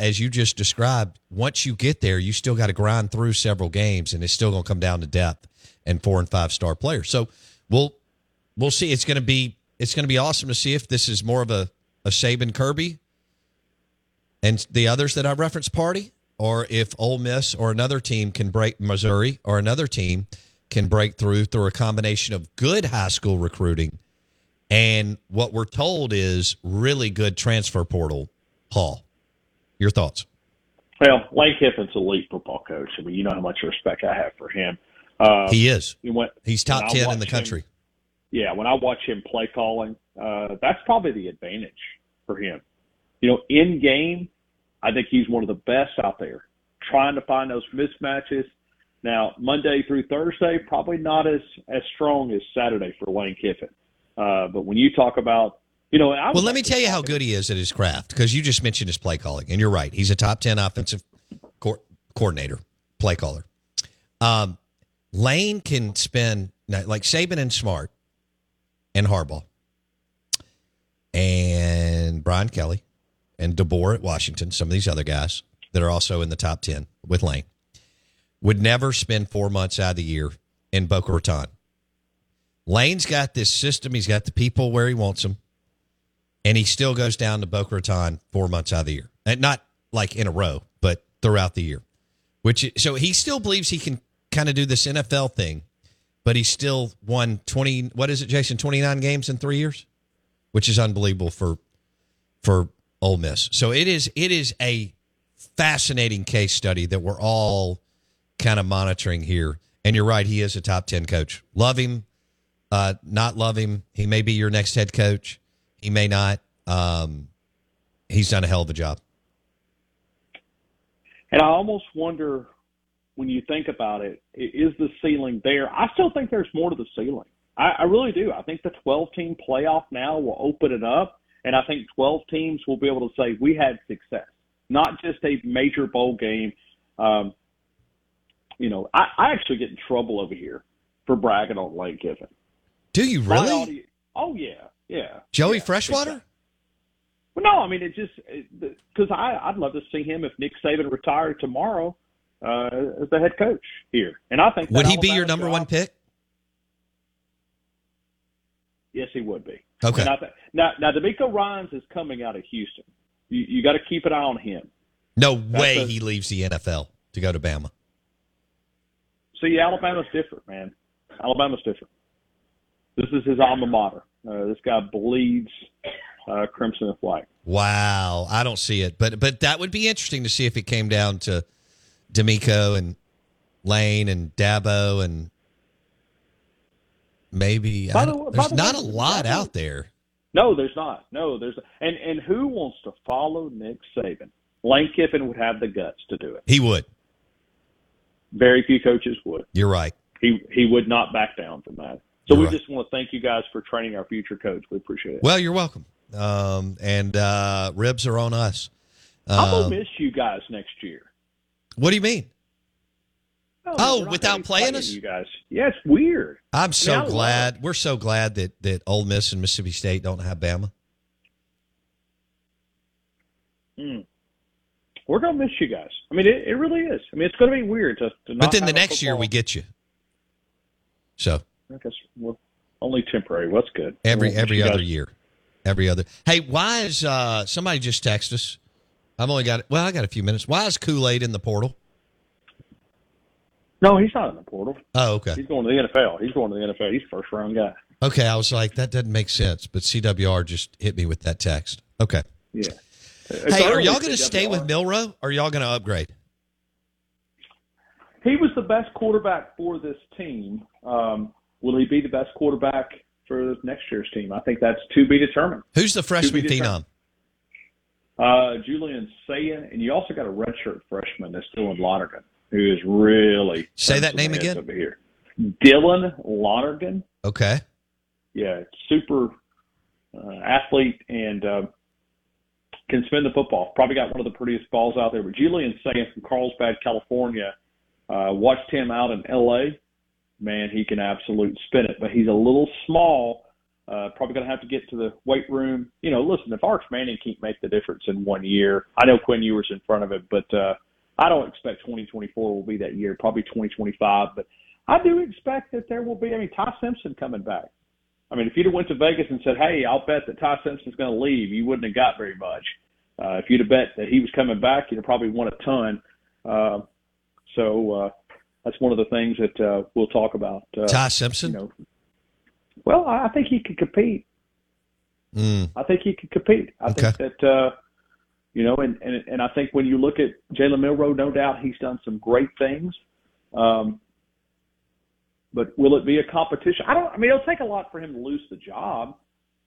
As you just described, once you get there, you still got to grind through several games, and it's still going to come down to depth and four and five star players. So we'll we'll see. It's going to be it's going to be awesome to see if this is more of a a Saban Kirby and the others that I referenced party, or if Ole Miss or another team can break Missouri or another team can break through through a combination of good high school recruiting and what we're told is really good transfer portal haul. Your thoughts? Well, Lane Kiffin's elite football coach. I mean, you know how much respect I have for him. Uh, he is. He went, He's top ten in the country. Him, yeah, when I watch him play calling, uh, that's probably the advantage for him. You know, in game, I think he's one of the best out there, trying to find those mismatches. Now, Monday through Thursday, probably not as as strong as Saturday for Lane Kiffin. Uh, but when you talk about you know, well, let me tell you how good he is at his craft because you just mentioned his play calling, and you're right. He's a top ten offensive co- coordinator, play caller. Um, Lane can spend like Saban and Smart, and Harbaugh, and Brian Kelly, and DeBoer at Washington. Some of these other guys that are also in the top ten with Lane would never spend four months out of the year in Boca Raton. Lane's got this system. He's got the people where he wants them and he still goes down to Boca Raton four months out of the year, and not like in a row, but throughout the year. Which so he still believes he can kind of do this NFL thing, but he still won twenty. What is it, Jason? Twenty nine games in three years, which is unbelievable for for Ole Miss. So it is it is a fascinating case study that we're all kind of monitoring here. And you're right, he is a top ten coach. Love him, uh, not love him. He may be your next head coach he may not. Um, he's done a hell of a job. And I almost wonder when you think about it, is the ceiling there? I still think there's more to the ceiling. I, I really do. I think the 12 team playoff now will open it up, and I think 12 teams will be able to say we had success, not just a major bowl game. Um, you know, I, I actually get in trouble over here for bragging on Lane Kiffin. Do you really? Audience, oh yeah, yeah. Joey yeah, Freshwater? Well, no, I mean it just because I I'd love to see him if Nick Saban retired tomorrow uh, as the head coach here, and I think would he be your number job, one pick? Yes, he would be. Okay. Now, now DeMeco Ryans is coming out of Houston. You, you got to keep an eye on him. No That's way a, he leaves the NFL to go to Bama. See, Alabama's different, man. Alabama's different. This is his alma mater. Uh, this guy bleeds uh, crimson and white. Wow, I don't see it, but but that would be interesting to see if it came down to DeMeco and Lane and Dabo and maybe the, there's not way, a lot out there. No, there's not. No, there's and and who wants to follow Nick Saban? Lane Kiffin would have the guts to do it. He would. Very few coaches would. You're right. He he would not back down from that. So we right. just want to thank you guys for training our future coach. We appreciate it. Well, you're welcome. Um, and uh, ribs are on us. Um, I'm gonna miss you guys next year. What do you mean? Oh, oh without playing us, you guys. Yeah, it's weird. I'm so I mean, glad. We're so glad that that Ole Miss and Mississippi State don't have Bama. Hmm. We're gonna miss you guys. I mean, it, it really is. I mean, it's gonna be weird to. to but then the next year we get you. So I guess well, only temporary. What's good? Every every other guys, year. every other. Hey, why is uh, somebody just text us? I've only got well, I got a few minutes. Why is Kool Aid in the portal? No, he's not in the portal. Oh, okay. He's going to the NFL. He's going to the NFL. He's first round guy. Okay, I was like, that doesn't make sense, but CWR just hit me with that text. Okay. Yeah. Hey, are y'all going to stay with Milroe? Or are y'all going to upgrade? He was the best quarterback for this team. Um, will he be the best quarterback for next year's team? I think that's to be determined. Who's the freshman phenom? Uh, Julian Sayin, and you also got a redshirt freshman that's still in Lonergan, who is really say that name again over here. Dylan Lonergan. Okay. Yeah, super uh, athlete and uh, can spin the football. Probably got one of the prettiest balls out there. But Julian Sayin from Carlsbad, California, uh, watched him out in L.A. Man, he can absolute spin it, but he's a little small uh, probably going to have to get to the weight room. You know, listen, if Arch Manning can't make the difference in one year, I know Quinn Ewers in front of it, but uh, I don't expect 2024 will be that year. Probably 2025, but I do expect that there will be. I mean, Ty Simpson coming back. I mean, if you'd have went to Vegas and said, "Hey, I'll bet that Ty Simpson's going to leave," you wouldn't have got very much. Uh, if you'd have bet that he was coming back, you'd have probably won a ton. Uh, so uh, that's one of the things that uh, we'll talk about. Uh, Ty Simpson. You know, well, I think he could compete. Mm. I think he could compete. I okay. think that uh, you know, and, and and I think when you look at Jalen Milroe, no doubt he's done some great things. Um, but will it be a competition? I don't. I mean, it'll take a lot for him to lose the job.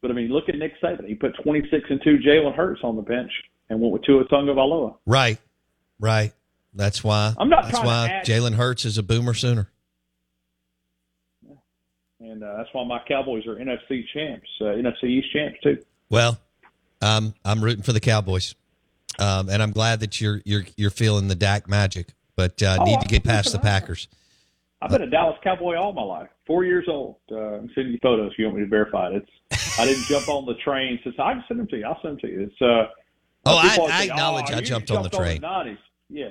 But I mean, look at Nick Saban. He put 26 and two Jalen Hurts on the bench and went with Tua Tagovailoa. Right, right. That's why. I'm not. That's why Jalen Hurts is a boomer sooner and uh, that's why my Cowboys are NFC champs, uh, NFC East champs too. Well, um, I'm rooting for the Cowboys, um, and I'm glad that you're you're you're feeling the Dak magic, but uh, oh, need to get past the Packers. I've been a Dallas Cowboy all my life. Four years old. Uh, I'm sending you photos if you want me to verify it. It's I didn't jump on the train since I can send them to you. I'll send them to you. It's uh. Oh, I, I acknowledge oh, I jumped, on the train. On the yeah.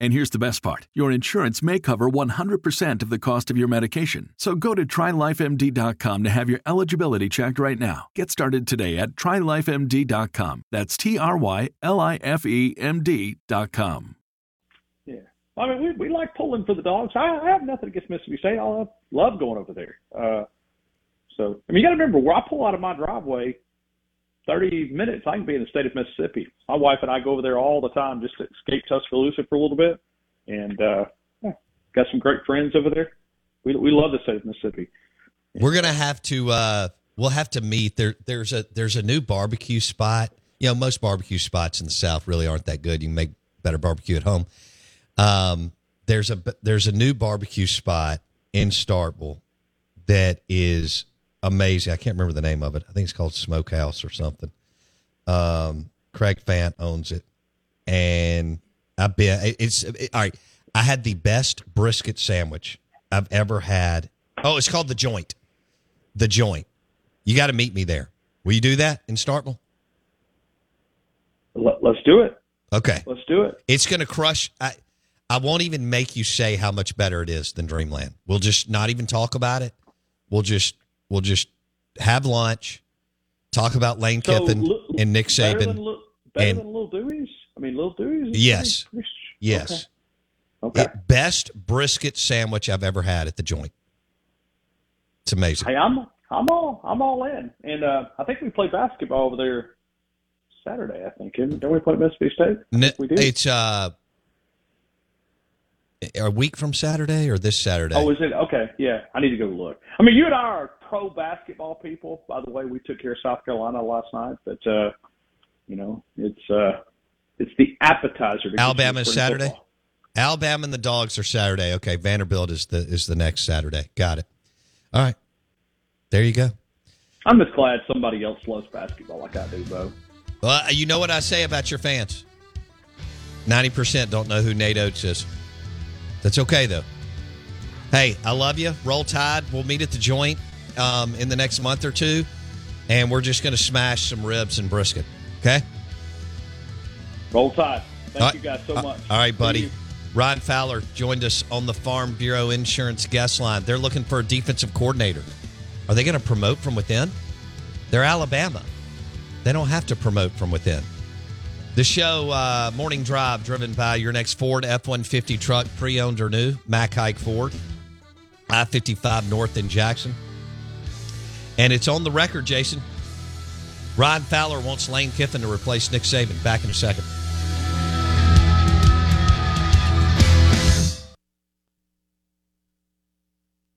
And here's the best part your insurance may cover 100% of the cost of your medication. So go to trylifemd.com to have your eligibility checked right now. Get started today at trylifemd.com. That's T R Y L I F E M D.com. Yeah. I mean, we, we like pulling for the dogs. I, I have nothing against Mississippi State. I love, love going over there. Uh, so, I mean, you got to remember, where I pull out of my driveway, 30 minutes, I can be in the state of Mississippi. My wife and I go over there all the time just to escape Tuscaloosa for a little bit. And uh, yeah, got some great friends over there. We, we love the state of Mississippi. We're to have to, uh, we'll have to meet. There, there's a, there's a new barbecue spot. You know, most barbecue spots in the South really aren't that good. You can make better barbecue at home. Um, there's a, there's a new barbecue spot in Starkville that is amazing. I can't remember the name of it. I think it's called Smokehouse or something. Um, Craig Fant owns it, and I've been. It's it, all right. I had the best brisket sandwich I've ever had. Oh, it's called the Joint. The Joint. You got to meet me there. Will you do that in Starkville? Let, us do it. Okay, let's do it. It's going to crush. I I won't even make you say how much better it is than Dreamland. We'll just not even talk about it. We'll just We'll just have lunch, talk about Lane so, Kiffin and Nick Saban. Better than, better and, than Little Dooey's? I mean, Little Dooey's? Yes. Pretty, yes. Okay. okay. best brisket sandwich I've ever had at the joint. It's amazing. Hey, I'm I'm all I'm all in, and uh, I think we play basketball over there Saturday. I think, don't we play Mississippi State? we do. It's uh, a week from Saturday or this Saturday? Oh, is it? Okay, yeah. I need to go look. I mean, you and I are pro basketball people. By the way, we took care of South Carolina last night, but uh, you know, it's uh, it's the appetizer. To Alabama is Saturday. Football. Alabama and the Dogs are Saturday. Okay, Vanderbilt is the is the next Saturday. Got it. All right, there you go. I'm just glad somebody else loves basketball like I do, Bo. Well, you know what I say about your fans. Ninety percent don't know who Nate Oats is. That's okay though. Hey, I love you. Roll Tide. We'll meet at the joint um, in the next month or two, and we're just going to smash some ribs and brisket. Okay. Roll Tide. Thank right. you guys so Uh, much. All right, buddy. Ryan Fowler joined us on the Farm Bureau Insurance guest line. They're looking for a defensive coordinator. Are they going to promote from within? They're Alabama. They don't have to promote from within. The show, uh, Morning Drive, driven by your next Ford F 150 truck, pre owned or new, Mac Haik Ford, I 55 North in Jackson. And it's on the record, Jason. Ryan Fowler wants Lane Kiffin to replace Nick Saban. Back in a second.